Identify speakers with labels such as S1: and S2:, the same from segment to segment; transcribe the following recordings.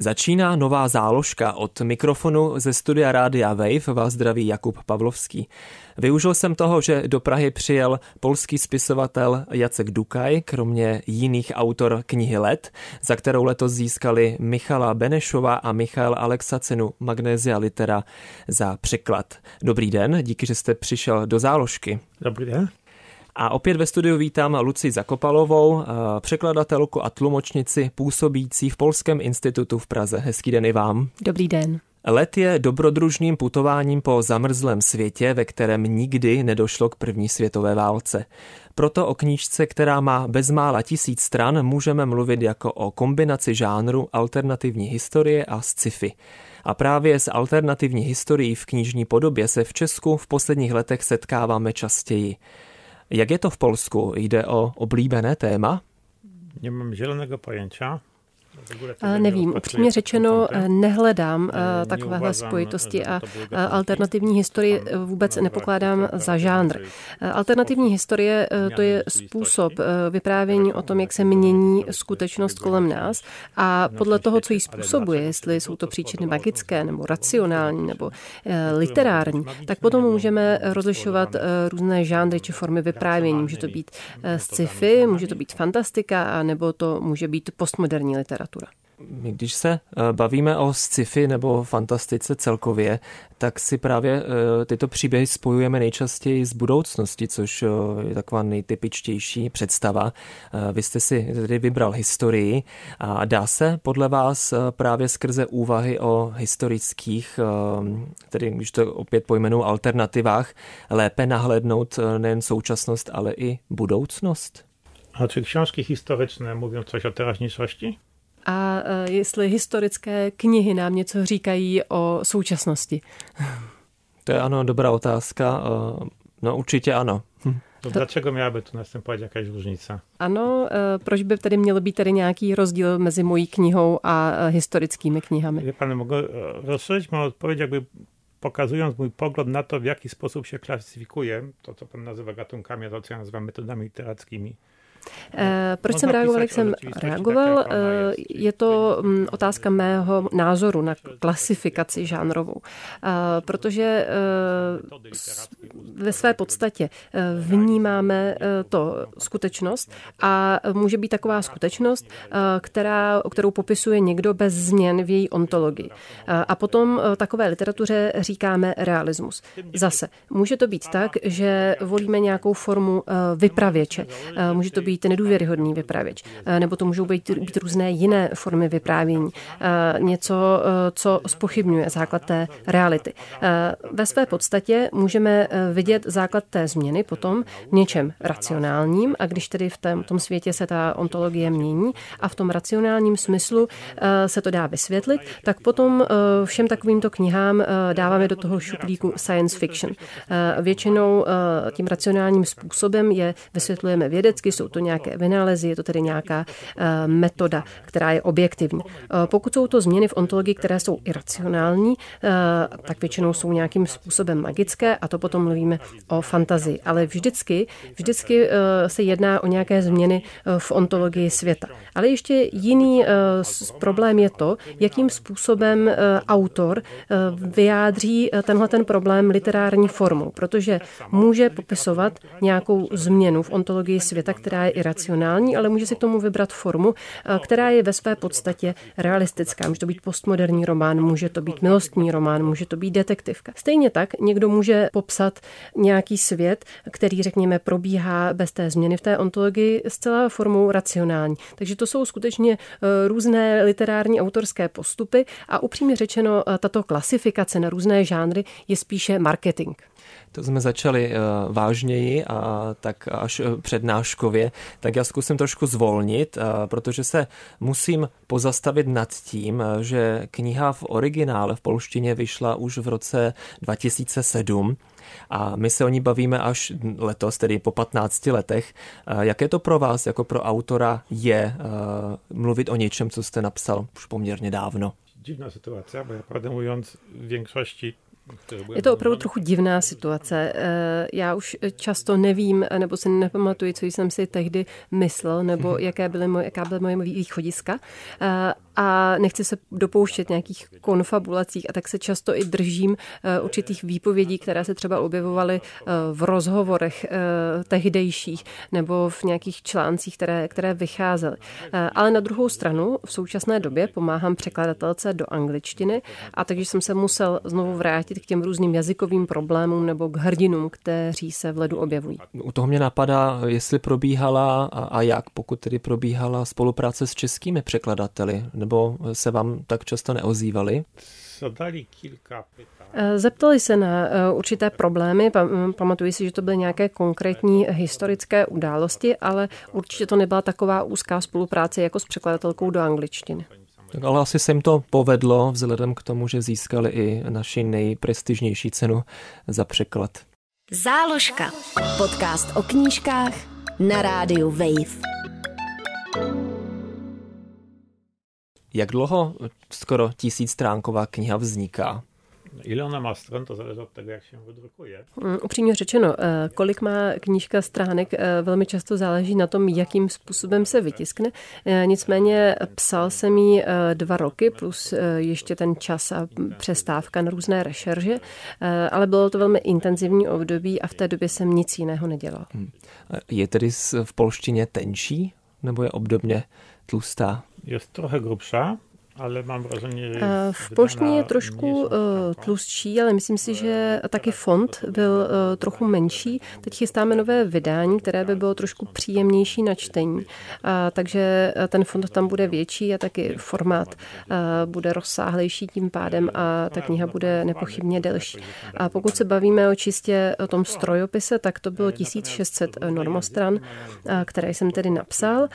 S1: Začíná nová záložka od mikrofonu ze studia Rádia Wave vás zdraví Jakub Pavlovský. Využil jsem toho, že do Prahy přijel polský spisovatel Jacek Dukaj, kromě jiných autor knihy Let, za kterou letos získali Michala Benešova a Michal Alexa cenu Magnézia Litera za překlad. Dobrý den, díky, že jste přišel do záložky.
S2: Dobrý den.
S1: A opět ve studiu vítám Luci Zakopalovou, eh, překladatelku a tlumočnici působící v Polském institutu v Praze. Hezký den i vám.
S3: Dobrý den.
S1: Let je dobrodružným putováním po zamrzlém světě, ve kterém nikdy nedošlo k první světové válce. Proto o knížce, která má bezmála tisíc stran, můžeme mluvit jako o kombinaci žánru alternativní historie a sci-fi. A právě s alternativní historií v knižní podobě se v Česku v posledních letech setkáváme častěji. Jak je to v Polsku? Jde o oblíbené téma?
S2: Nemám zeleného pojęcia.
S3: Nevím, upřímně řečeno, nehledám eh, takovéhle spojitosti a alternativní historii vůbec nepokládám za žánr. Alternativní historie eh, to je způsob eh, vyprávění o tom, jak se mění skutečnost kolem nás a podle toho, co ji způsobuje, jestli jsou to příčiny magické nebo racionální nebo literární, tak potom můžeme rozlišovat různé žánry či formy vyprávění. Může to být sci-fi, může to být fantastika, nebo to může být postmoderní literatura literatura.
S1: My když se eh, bavíme o sci-fi nebo fantastice celkově, tak si právě eh, tyto příběhy spojujeme nejčastěji s budoucností, což eh, je taková nejtypičtější představa. Vy jste si tedy vybral historii a dá se podle vás právě skrze úvahy o historických, tedy když to opět pojmenu alternativách, lépe nahlédnout nejen současnost, ale i budoucnost?
S2: A czy książki historyczne mówią coś o teraźniejszości?
S3: A e, jestli historické knihy nám něco říkají o současnosti.
S1: To je ano, dobrá otázka. E, no určitě ano.
S2: Hm. To dlaczego miałaby tu następować jakaś różnica?
S3: Ano, e, proč by tedy měl být tady nějaký rozdíl mezi mojí knihou a historickými knihami?
S2: Wie pan, mogę rozszerzyć moją odpowiedź jakby pokazując mój pogląd na to, w jaki sposób się klasyfikuje, to co pan nazywa gatunkami, a to co ja nazywam metodami literackými,
S3: proč jsem reagoval, jak jsem reagoval? Eh, je to mm, otázka mého názoru na klasifikaci žánrovou. Eh, protože ve své podstatě vnímáme to skutečnost a může být taková skutečnost, která, kterou popisuje někdo bez změn v její ontologii. A potom takové literatuře říkáme realismus. Zase, může to být tak, že volíme nějakou formu vypravěče. Může to být být nedůvěryhodný vypravěč, eh, nebo to můžou být, být různé jiné formy vyprávění, eh, něco, eh, co spochybňuje základ té reality. Ve své podstatě můžeme vidět základ té změny potom v něčem racionálním a když tedy v tom, tom světě se ta ontologie mění a v tom racionálním smyslu se to dá vysvětlit, tak potom všem takovýmto knihám dáváme do toho šuplíku science fiction. Většinou tím racionálním způsobem je vysvětlujeme vědecky, jsou to nějaké vynálezy, je to tedy nějaká eh, metoda, která je objektivní. Eh, pokud jsou to změny v ontologii, které jsou iracionální, eh, tak většinou jsou nějakým způsobem magické a to potom mluvíme o fantazii. Ale vždycky, vždycky se jedná o nějaké změny v ontologii světa. Ale ještě jiný problém je to, jakým způsobem autor vyjádří tenhle ten problém literární formou, protože může popisovat nějakou změnu v ontologii světa, která je iracionální, ale může si k tomu vybrat formu, eh, která je ve své podstatě realistická. Může to být postmoderní román, může to být milostní román, může to být detektivka. Stejně tak někdo může popsat nějaký svět, který, řekněme, probíhá bez té změny v té ontologii zcela formou racionální. Takže to jsou skutečně eh, různé literární autorské postupy a upřímně řečeno, eh, tato klasifikace na různé žánry je spíše marketing.
S1: To jsme začali uh, vážněji a tak až uh, přednáškově. tak já zkusím trošku zvolnit, protože se musím pozastavit nad tím, že kniha v originále v polštině vyšla už v roce 2007 a my se o ní bavíme až letos, tedy po 15 letech. Jaké to pro vás, jako pro autora, je mluvit o něčem, co jste napsal už poměrně dávno?
S2: Divná situace, bo ja prawdę mówiąc w większości
S3: je to opravdu trochu divná situace. Eh, já už často nevím, nebo si nepamatuji, co jsem si tehdy myslel, nebo jaké byly moje, jaká byla moje východiska. Eh, a nechci se dopouštět nějakých konfabulacích a tak se často i držím eh, určitých výpovědí, které se třeba objevovaly v rozhovorech tehdejších nebo v nějakých článcích, které, které vycházely. Ale na druhou stranu v současné době pomáhám překladatelce do angličtiny a takže jsem se musel znovu vrátit vrátit k těm různým jazykovým problémům nebo k hrdinům, kteří se v ledu objevují.
S1: U toho mě napadá, jestli probíhala a, a jak, pokud tedy probíhala spolupráce s českými překladateli, nebo se vám tak často neozývali?
S3: Eh, zeptali se na eh, určité problémy, pamatuji si, že to byly nějaké konkrétní historické události, ale určitě to nebyla taková úzká spolupráce jako s překladatelkou do angličtiny.
S1: Tak ale asi se jim to povedlo, vzhledem k tomu, že získali i naši nejprestižnější cenu za překlad.
S4: Záložka. Podcast o knížkách na rádiu Wave.
S1: Jak dlouho skoro tisícstránková kniha vzniká?
S2: Ile ona má stran, to záleží od tego, jak się wydrukuje.
S3: Mm, upřímně řečeno, eh, kolik má knížka stránek, eh, velmi často záleží na tom, jakým způsobem se vytiskne. Eh, nicméně psal jsem ji dva roky plus ještě ten čas a přestávka na různé rešerže, ale bylo to velmi intenzivní období a v té době jsem nic jiného nedělal. Hmm.
S1: Je tedy v polštině tenčí nebo je obdobně tlustá?
S2: Je trochę grubsza, ale mám že
S3: v polštině je trošku eh, tlustší, ale myslím si, že taky font byl eh, trochu menší. Teď chystáme nové vydání, které by bylo trošku příjemnější na čtení. Takže eh, ten font tam bude větší a taky formát bude rozsáhlejší tím pádem a ta kniha bude nepochybně delší. A pokud se bavíme o čistě o tom strojopise, tak to bylo 1600 normostran, které jsem tedy napsal.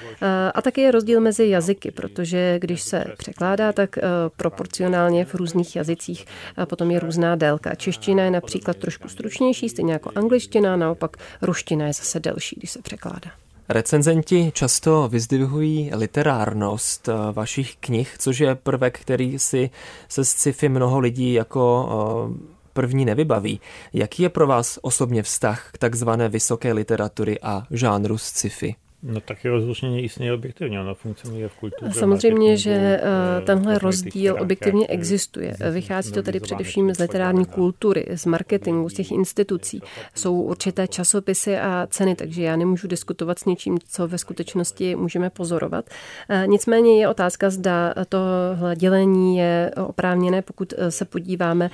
S3: A taky je rozdíl mezi jazyky, protože když se překládá překládá, tak eh, proporcionálně v různých jazycích potom je různá délka. Čeština je například trošku stručnější, stejně jako angličtina, naopak ruština je zase delší, když se překládá.
S1: Recenzenti často vyzdvihují literárnost eh, vašich knih, což je prvek, který si se sci-fi mnoho lidí jako eh, první nevybaví. Jaký je pro vás osobně vztah k takzvané vysoké literatury a žánru sci-fi?
S2: No také rozlušnění istnieje objektivně, ono funkcionuje v kultuře.
S3: Samozřejmě, že eh, eh, tenhle rozdíl objektivně existuje. Vychází to tedy především z literární kultury, z marketingu, z těch institucí. Jsou určité časopisy a ceny, takže já nemůžu diskutovat s něčím, co ve skutečnosti můžeme pozorovat. Eh, nicméně je otázka, zda tohle dělení je oprávněné, pokud se podíváme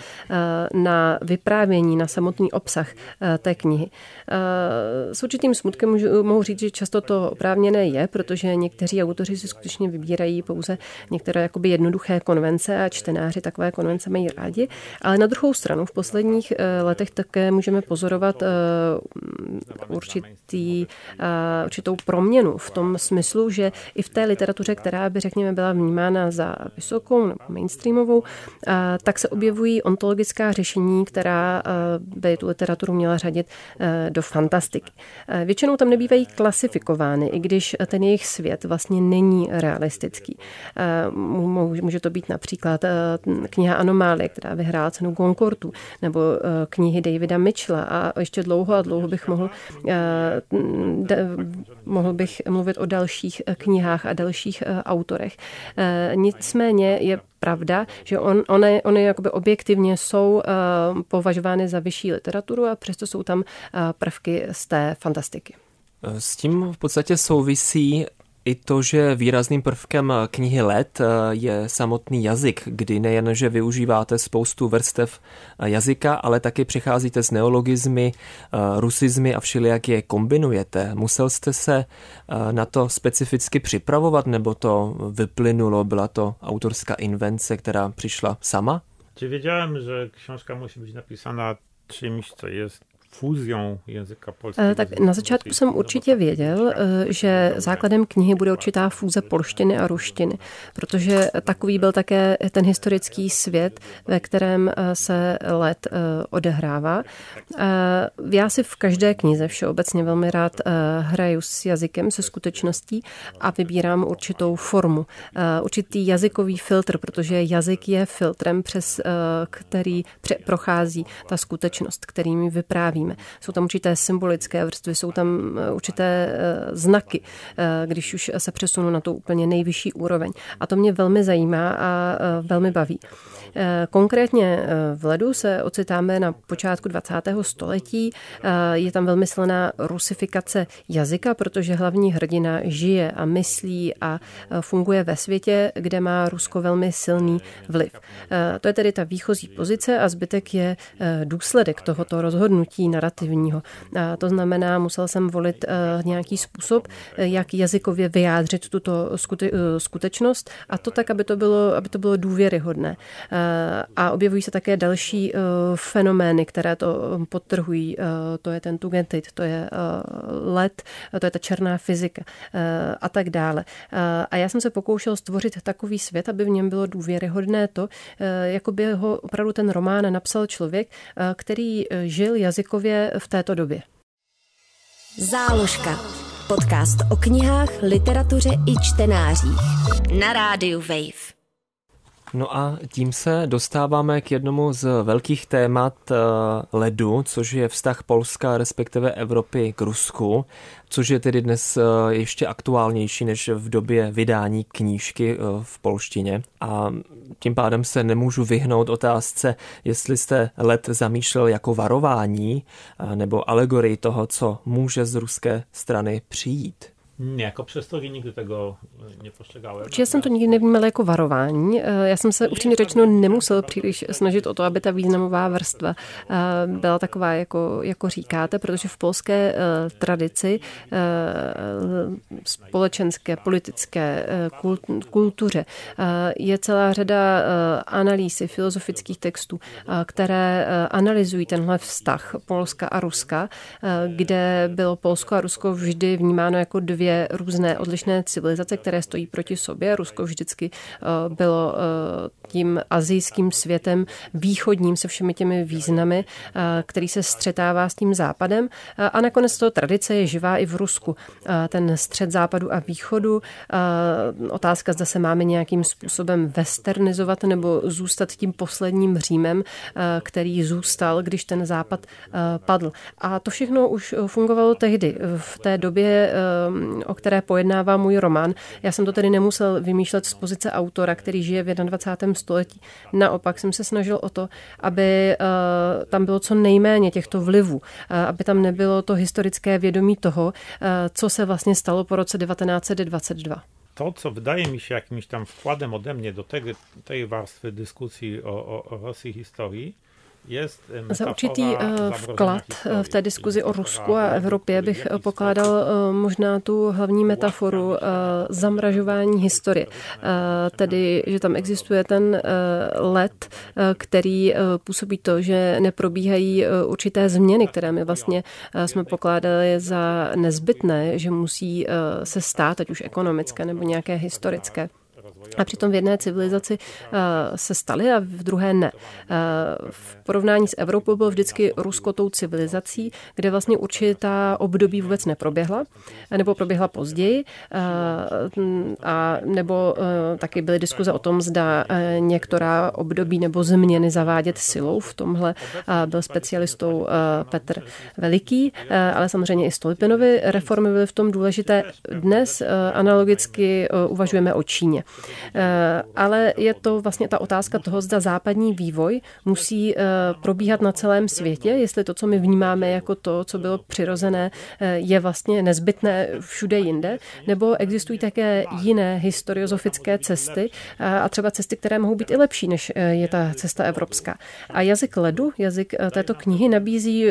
S3: na vyprávění, na samotný obsah té knihy. S určitým smutkem mohu říct, že často to oprávněné je, protože někteří autoři si skutečně vybírají pouze některé jakoby jednoduché konvence a čtenáři takové konvence mají rádi. Ale na druhou stranu v posledních eh, letech také můžeme pozorovat eh, určitý, eh, určitou proměnu v tom smyslu, že i v té literatuře, která by řekněme byla vnímána za vysokou nebo mainstreamovou, tak se objevují ontologická řešení, která by tu literaturu měla řadit do fantastiky. Většinou tam nebývají klasifikovány realizovány, i když ten jejich svět vlastně není realistický. Eh, může to být například eh, kniha Anomálie, která vyhrála cenu Goncourtu, nebo eh, knihy Davida Mitchella a ještě dlouho a dlouho bych mohl, mohl bych mluvit o dalších knihách a dalších autorech. Nicméně je pravda, že on, one, one jakoby objektivně jsou považovány za vyšší literaturu a přesto jsou tam prvky z té fantastiky.
S1: S tím v podstatě souvisí i to, že výrazným prvkem knihy Let je samotný jazyk, kdy nejen, že využíváte spoustu vrstev jazyka, ale taky přicházíte s neologizmy, rusizmy a všelijak je kombinujete. Musel jste se na to specificky připravovat, nebo to vyplynulo, byla to autorská invence, která přišla sama?
S2: Czy wiedziałem, že knižka musí být napísaná čímž, co je.
S3: Tak na začátku jsem určitě věděl, že základem knihy bude určitá fúze polštiny a ruštiny, protože takový byl také ten historický svět, ve kterém se let odehrává. Já si v každé knize všeobecně velmi rád hraju s jazykem, se skutečností a vybírám určitou formu, určitý jazykový filtr, protože jazyk je filtrem, přes který prochází ta skutečnost, kterými vyprávíme. Jsou tam určité symbolické vrstvy, jsou tam eh, určité eh, znaky, eh, když už se přesunu na tu úplně nejvyšší úroveň. A to mě velmi zajímá a velmi baví. Konkrétně v ledu se ocitáme na počátku 20. století. Je tam velmi silná rusifikace jazyka, protože hlavní hrdina žije a myslí a funguje ve světě, kde má Rusko velmi silný vliv. To je tedy ta výchozí pozice a zbytek je důsledek tohoto rozhodnutí narrativního. To znamená, musel jsem volit nějaký způsob, jak jazykově vyjádřit tuto skutečnost a to tak, aby to bylo, aby to bylo důvěryhodné. A objevují se také další eh, fenomény, které to podtrhují. Eh, to je ten Tugendit, to je eh, led, to je ta černá fyzika a tak dále. A já jsem se pokoušel stvořit takový svět, aby v něm bylo důvěryhodné to, jako by ho opravdu ten román napsal člověk, který žil jazykově v této době.
S4: Záložka. Podcast o knihách, literatuře i čtenářích. Na rádiu Wave.
S1: No a tím se dostáváme k jednomu z velkých témat eh, ledu, což je vztah Polska, respektive Evropy k Rusku, což je tedy dnes eh, ještě aktuálnější než v době vydání knížky eh, v polštině. A tím pádem se nemůžu vyhnout otázce, jestli jste led zamýšlel jako varování nebo alegorii toho, co může z ruské strany přijít.
S2: Nie, jako přestory nikdy tego nepostrzegałem.
S3: Určitě jsem to nikdy nevnímal jako varování. Eh, já jsem se upřímně řečeno nemusel příliš snažit o to, aby ta významová vrstva eh, byla taková, jako, jako říkáte, protože v polské eh, tradici společenské, politické kultuře je celá řada analýzy filozofických textů, které analyzují tenhle vztah Polska a Ruska, kde bylo Polsko a Rusko vždy vnímáno jako dvě dvě různé odlišné civilizace, které stojí proti sobě. Rusko vždycky eh, bylo eh, tím azijským světem východním se všemi těmi významy, eh, který se střetává s tím západem. A nakonec to tradice je živá i v Rusku. Ten střed západu a východu, otázka, zda se máme nějakým způsobem westernizovat nebo zůstat tím posledním Římem, který zůstal, když ten západ padl. A to všechno už fungovalo tehdy. V té době o které pojednává můj román. Já jsem to tedy nemusel vymýšlet z pozice autora, který žije v 21. století. Naopak jsem se snažil o to, aby eh, tam bylo co nejméně těchto vlivů, eh, aby tam nebylo to historické vědomí toho, eh, co se vlastně stalo po roce 1922
S2: to, co wydaje mi się jakimś tam wkładem ode mnie do tej, tej warstwy dyskusji o, o, o Rosji historii,
S3: za určitý eh, vklad eh, v té diskuzi o Rusku a Evropě bych pokládal eh, možná tu hlavní metaforu zamražování historie. Tedy, že tam existuje ten let, který působí to, že neprobíhají určité změny, které my vlastně jsme pokládali za nezbytné, že musí se stát, ať už ekonomické nebo nějaké historické. A přitom v jedné civilizaci eh, se staly a v druhé ne. Eh, v porovnání s Evropou bylo vždycky Rusko tou civilizací, kde vlastně určitá období vůbec neproběhla, nebo proběhla později, eh, a nebo taky byly diskuze o tom, zda některá období nebo změny zavádět silou. V tomhle byl specialistou Petr Veliký, ale samozřejmě i Stolipinovi reformy byly v tom důležité. Dnes analogicky uvažujeme o Číně. Eh, ale je to vlastně ta otázka toho, zda západní vývoj musí eh, probíhat na celém světě, jestli to, co my vnímáme jako to, co bylo přirozené, eh, je vlastně nezbytné všude jinde, nebo existují také jiné historiozofické cesty a třeba cesty, které mohou být i lepší, než je ta cesta evropská. A jazyk ledu, jazyk této knihy nabízí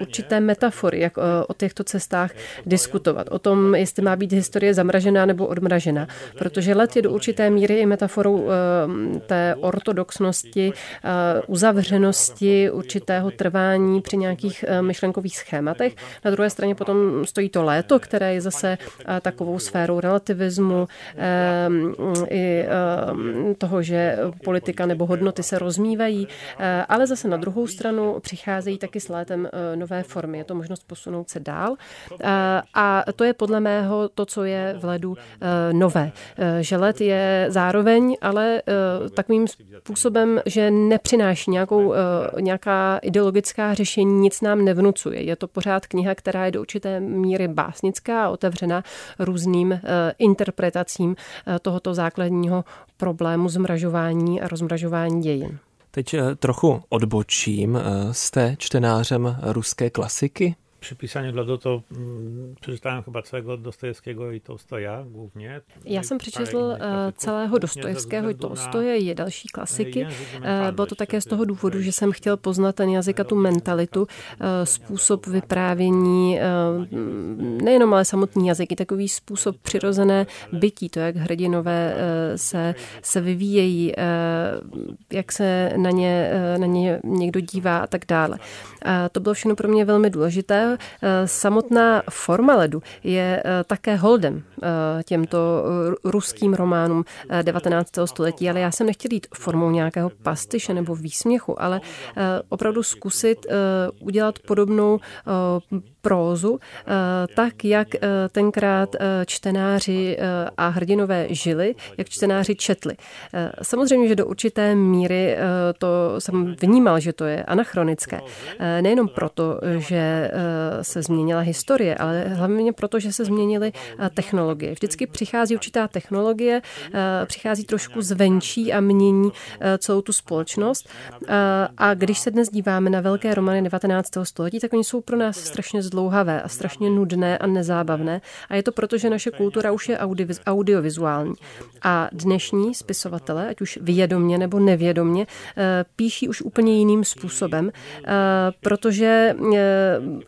S3: určité metafory, jak o těchto cestách diskutovat. O tom, jestli má být historie zamražená nebo odmražená. Protože let je do určité určité míry i metaforou té ortodoxnosti, uzavřenosti, určitého trvání při nějakých myšlenkových schématech. Na druhé straně potom stojí to léto, které je zase takovou sférou relativismu, i toho, že politika nebo hodnoty se rozmívají, ale zase na druhou stranu přicházejí taky s létem nové formy. Je to možnost posunout se dál. A to je podle mého to, co je v ledu nové. Že led je zároveň, ale takovým způsobem, že nepřináší nějakou, nějaká ideologická řešení, nic nám nevnucuje. Je to pořád kniha, která je do určité míry básnická a otevřena různým interpretacím tohoto základního problému zmražování a rozmražování dějin.
S1: Teď trochu odbočím. Jste čtenářem ruské klasiky?
S2: Przy pisaniu lodu to mm, przeczytałem chyba całego Dostojevského i Tolstoja głównie.
S3: Já jsem přečetl eh, celého Dostojevského i Tolstoje, je další klasiky. Eh, bylo to také z toho důvodu, že jsem chtěl poznat ten jazyk a tu mentalitu, eh, způsob vyprávění, nejenom ale samotný jazyk, i takový způsob přirozené bytí, to, jak hrdinové se, se vyvíjejí, jak se na ně, na ně někdo dívá a tak dále. To bylo všechno pro mě velmi důležité. Eh, samotná forma ledu je eh, také holdem eh, těmto ruským románům 19. století, ale já jsem nechtěl jít formou nějakého pastyše nebo výsměchu, ale opravdu zkusit udělat podobnou prózu, tak jak tenkrát čtenáři a hrdinové žili, jak čtenáři četli. Samozřejmě, že do určité míry to jsem vnímal, že to je anachronické. Nejenom proto, že se změnila historie, ale hlavně proto, že se změnily eh, technologie. Vždycky přichází určitá technologie, eh, přichází trošku zvenčí a mění eh, celou tu společnost. A když se dnes díváme na velké romany 19. století, tak oni jsou pro nás strašně zdlouhavé a strašně nudné a nezábavné. A je to proto, že naše kultura už je audiovizuální. A dnešní spisovatele, ať už vědomně nebo nevědomně, píší už úplně jiným způsobem, protože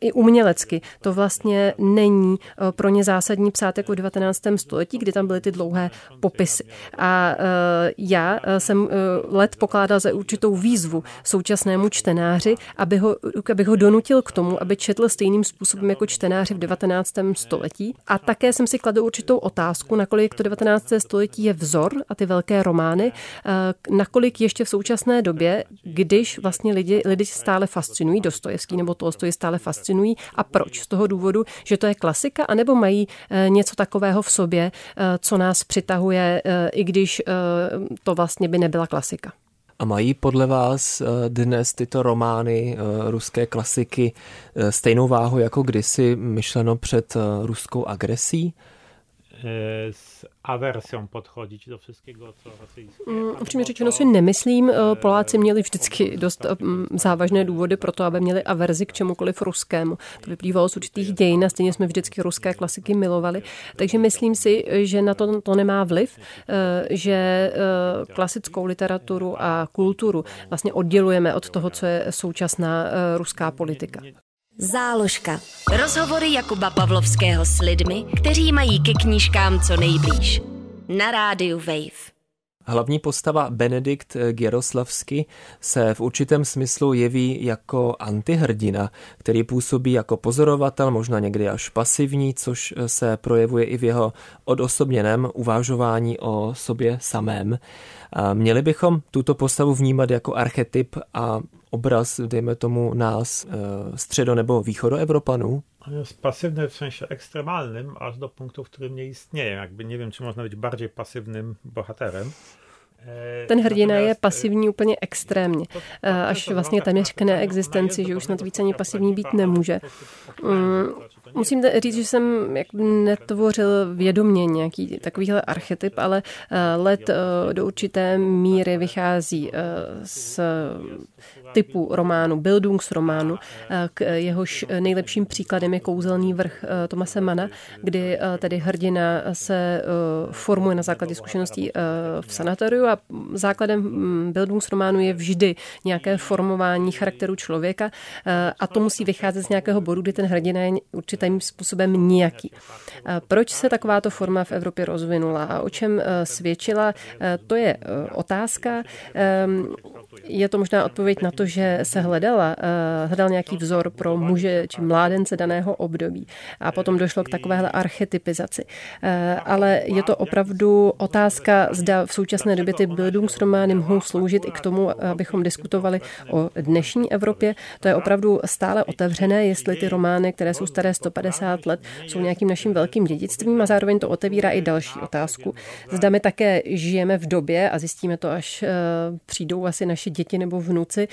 S3: i umělecky. To vlastně není eh, pro ně zásadní psát jako v 19. století, kdy tam byly ty dlouhé popisy. A eh, já eh, jsem let pokládal za určitou výzvu současnému čtenáři, aby ho, aby ho donutil k tomu, aby četl stejným způsobem jako čtenáři v 19. století. A také jsem si kladl určitou otázku, nakolik to 19. století je vzor a ty velké romány, nakolik ještě v současné době, když vlastně lidi, lidi stále fascinují, Dostojevský nebo Tolstoj stále fascinují, a proč? Z toho důvodu, že to je klasika, anebo mají eh, něco takového v sobě, eh, co nás přitahuje, eh, i když to vlastně by nebyla klasika.
S1: A mají podle vás dnes tyto romány ruské klasiky stejnou váhu jako kdysi myšleno před ruskou agresí?
S2: Z aversią podchodzić do wszystkiego, co rosyjskie.
S3: Mm, upřímně řečeno si nemyslím, e, Poláci měli vždycky dost závažné důvody pro to, aby měli averzi k čemukoliv ruskému. To vyplývalo z určitých dějin a stejně jsme vždycky ruské klasiky milovali. Takže myslím si, že na to to nemá vliv, že klasickou literaturu a kulturu vlastně oddělujeme od toho, co je současná ruská politika.
S4: Záložka. Rozhovory Jakuba Pavlovského s lidmi, kteří mají ke knížkám co nejblíž. Na rádiu Wave.
S1: Hlavní postava Benedikt Geroslavsky se v určitém smyslu jeví jako antihrdina, který působí jako pozorovatel, možná někdy až pasivní, což se projevuje i v jeho odosobněném uvážování o sobě samém. Měli bychom tuto postavu vnímat jako archetyp a obraz, dejme tomu, nás e, středo- nebo východoevropanů?
S2: On jest pasywny w sensie ekstremalnym, aż do punktu, w którym nie istnieje. Jakby nie wiem, czy można być bardziej pasywnym bohaterem.
S3: Ten hrdina je pasivní úplně extrémně, až vlastně téměř k neexistenci, že už snad více ani pasivní být nemůže. Mm, musím říct, že jsem jak netvořil vědomě nějaký takovýhle archetyp, ale let do určité míry vychází z typu románu, Bildungsrománu, eh, k jehož nejlepším příkladem je Kouzelný vrch eh, Tomase Mana, kdy eh, tedy hrdina se formuje na základě zkušeností v sanatoriu a základem mm, Bildungsrománu je vždy nějaké formování charakteru člověka a to musí vycházet z nějakého bodu, kdy ten hrdina je určitým způsobem nějaký. Proč se takováto forma v Evropě rozvinula a o čem svědčila, to je otázka. Je to možná odpověď na to, že se hledala, hledal nějaký vzor pro muže či mládence daného období a potom došlo k takovéhle archetypizaci. Ale je to opravdu otázka, zda v současné době ty Bildungsromány mohou sloužit i k tomu, abychom diskutovali o dnešní Evropě. To je opravdu stále otevřené, jestli ty romány, které jsou staré 150 let, jsou nějakým naším velkým dědictvím a zároveň to otevírá i další otázku. Zda my také žijeme v době, a zjistíme to, až eh, přijdou asi naše děti nebo vnuci,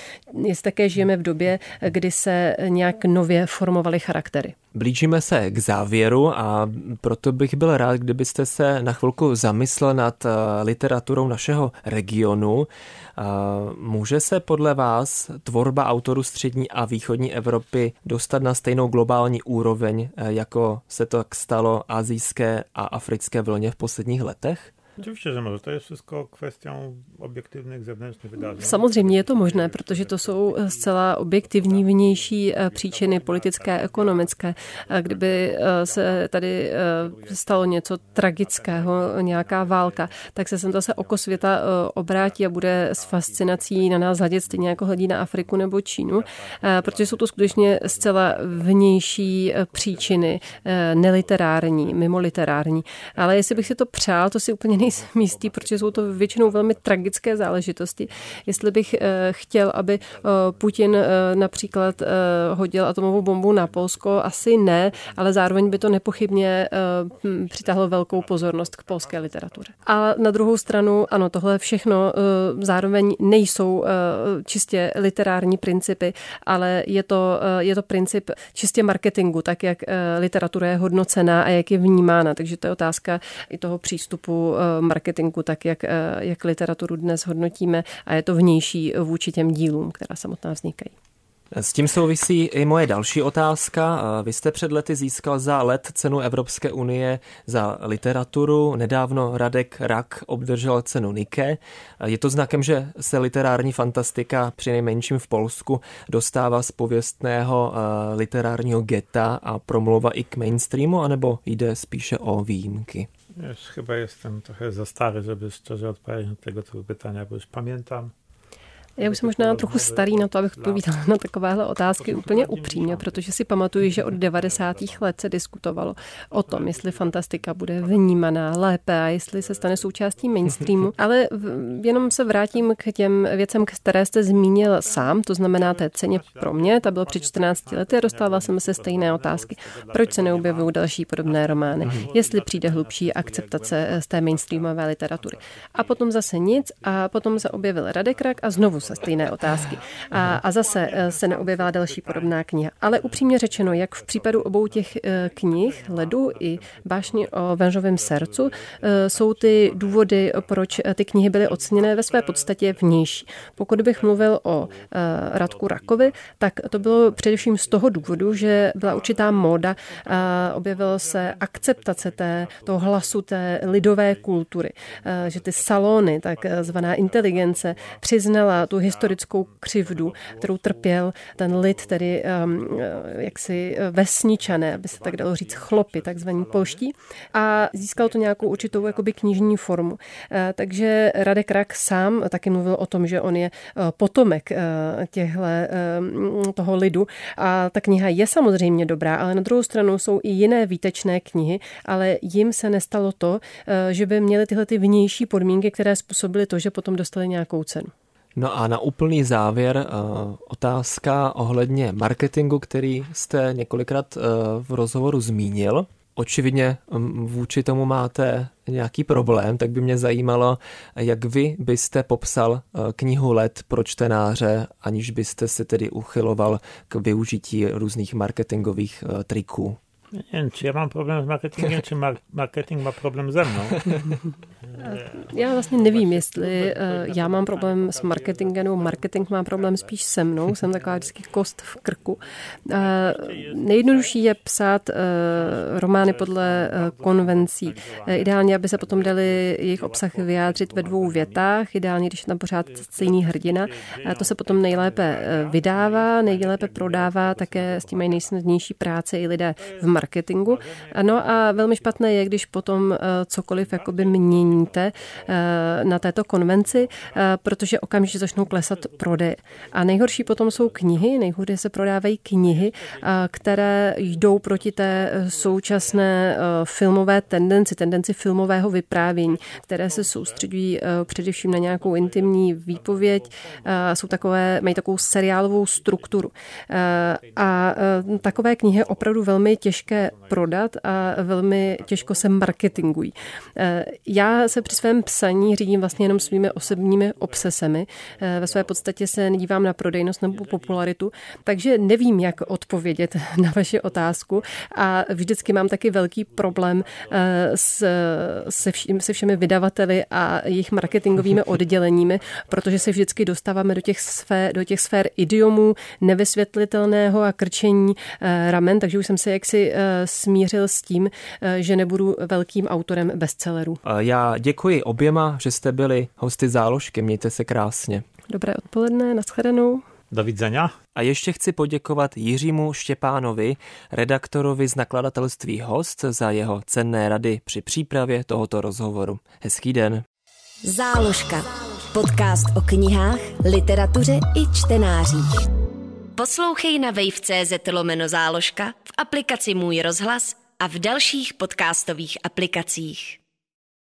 S3: jestli také žijeme v době, kdy se nějak nově formovaly charaktery.
S1: Blížíme se k závěru a proto bych byl rád, kdybyste se na chvilku zamyslel nad eh, literaturou našeho regionu. Eh, může se podle vás tvorba autorů střední a východní Evropy dostat na stejnou globální úroveň, eh, jako se to stalo azijské a africké vlně v posledních letech?
S2: Oczywiście, że może. To jest wszystko kwestią obiektywnych zewnętrznych wydarzeń.
S3: Samozřejmě je to možné, protože to jsou zcela objektivní vnější eh, příčiny politické, ekonomické. Kdyby eh, se tady eh, stalo něco tragického, nějaká válka, tak se sem zase oko světa obrátí a bude s fascinací na nás hledět stejně jako hledí na Afriku nebo Čínu, protože jsou to skutečně zcela vnější příčiny, neliterární, mimoliterární. Ale jestli bych si to přál, to si úplně nejsem jistý, protože jsou to většinou velmi tragické záležitosti. Jestli bych eh, chtěl, aby eh, Putin eh, například hodil atomovou bombu na Polsko, asi ne, ale zároveň by to nepochybně přitáhlo velkou pozornost k polské literatuře. A na druhou stranu, ano, tohle všechno zároveň nejsou čistě literární principy, ale je to, je to princip čistě marketingu, tak jak literatura je hodnocená a jak je vnímána. Takže to je otázka i toho přístupu marketingu, tak jak, eh, jak literaturu dnes hodnotíme a je to vnější vůči těm dílům, která samotná vznikají.
S1: S tím souvisí i moje další otázka. Vy jste před lety získal za let cenu Evropské unie za literaturu. Nedávno Radek Rak obdržel cenu Nike. Je to znakem, že se literární fantastika při nejmenším v Polsku dostává z pověstného eh, literárního geta a promluva i k mainstreamu, anebo jde spíše o výjimky?
S2: Już chyba jestem trochę za stary, żeby szczerze odpowiedzieć na tego typu pytania, bo już pamiętam,
S3: Já už jsem možná trochu starý na to, abych odpovídala na takovéhle otázky úplně upřímně, protože si pamatuju, že od 90. let se diskutovalo o tom, jestli fantastika bude vnímaná lépe a jestli se stane součástí mainstreamu. Ale jenom se vrátím k těm věcem, které jste zmínil sám, to znamená té ceně pro mě, ta byla před 14 lety a dostala jsem se stejné otázky. Proč se neobjevují další podobné romány? Jestli přijde hlubší akceptace z té mainstreamové literatury. A potom zase nic a potom se objevil Radekrak a znovu stejné otázky. A, a zase eh, se neobjevila další podobná kniha. Ale upřímně řečeno, jak v případu obou těch eh, knih, Ledu i Bášni o Venžovém srdcu, eh, jsou ty důvody, proč ty knihy byly oceněné ve své podstatě vnější. Pokud bych mluvil o Radku Rakovi, tak to bylo především z toho důvodu, že byla určitá móda objevila se akceptace té, toho hlasu té lidové kultury, že ty salony, tak zvaná inteligence, přiznala tu historickou křivdu, kterou trpěl ten lid, tedy um, jaksi vesničané, aby se tak dalo říct chlopy, takzvaní polští, a získal to nějakou určitou jakoby knižní formu. Eh, takže Radek Rak sám taky mluvil o tom, že on je eh, potomek eh, těhle, toho lidu a ta kniha je samozřejmě dobrá, ale na druhou stranu jsou i jiné výtečné knihy, ale jim se nestalo to, že by měli tyhle ty vnější podmínky, které způsobily to, že potom dostali nějakou cenu.
S1: No a na úplný závěr uh, otázka ohledně marketingu, který jste několikrát uh, v rozhovoru zmínil. Očividně um, vůči tomu máte nějaký problém, tak by mě zajímalo, jak vy byste popsal uh, knihu let pro čtenáře, aniž byste se tedy uchyloval k využití různých marketingových triků.
S2: Nie wiem, czy ja mam problem z marketingiem, czy mar marketing ma problem ze mną.
S3: Já vlastně nevím, jestli eh, já mám problém s marketingem, nebo marketing má problém spíš se mnou. Jsem taková vždycky kost v krku. Eh, nejjednodušší je psát eh, romány podle konvencí. Ideálně, aby se potom dali jejich obsah vyjádřit ve dvou větách. Ideálně, když je tam pořád stejný hrdina. To se potom nejlépe vydává, nejlépe prodává, také s tím mají nejsnadnější práce i lidé v marketingu. No a velmi špatné je, když potom cokoliv jakoby měníte eh, na této konvenci, eh, protože okamžitě začnou klesat prodeje. A nejhorší potom jsou knihy, nejhorší se prodávají knihy, eh, které jdou proti té současné filmové tendenci, tendenci filmového vyprávění, které se soustředují především na nějakou intimní výpověď, jsou takové, mají takovou seriálovou strukturu. A takové knihy je opravdu velmi těžké prodat a velmi těžko se marketingují. Já se při svém psaní řídím vlastně jenom svými osobními obsesemi. Eh, ve své podstatě se nedívám na prodejnost nebo popularitu, takže nevím, jak odpovědět na vaši otázku a vždycky mám taky velký problém eh, s, se, všim, se všemi vydavateli a jejich marketingovými odděleními, protože se vždycky dostáváme do těch sfér, do těch sfér idiomů, nevysvětlitelného a krčení eh, ramen, takže už jsem se jaksi smířil s tím, že nebudu velkým autorem bestsellerů.
S1: Já děkuji oběma, že jste byli hosty záložky. Mějte se krásně.
S3: Dobré odpoledne, nashledanou.
S2: Do vidzenia.
S1: A ještě chci poděkovat Jiřímu Štěpánovi, redaktorovi z nakladatelství Host, za jeho cenné rady při přípravě tohoto rozhovoru. Hezký den.
S4: Záložka. Podcast o knihách, literatuře i čtenářích. Poslouchej na wave.cz lomeno záložka, v aplikaci Můj rozhlas a v dalších podcastových aplikacích.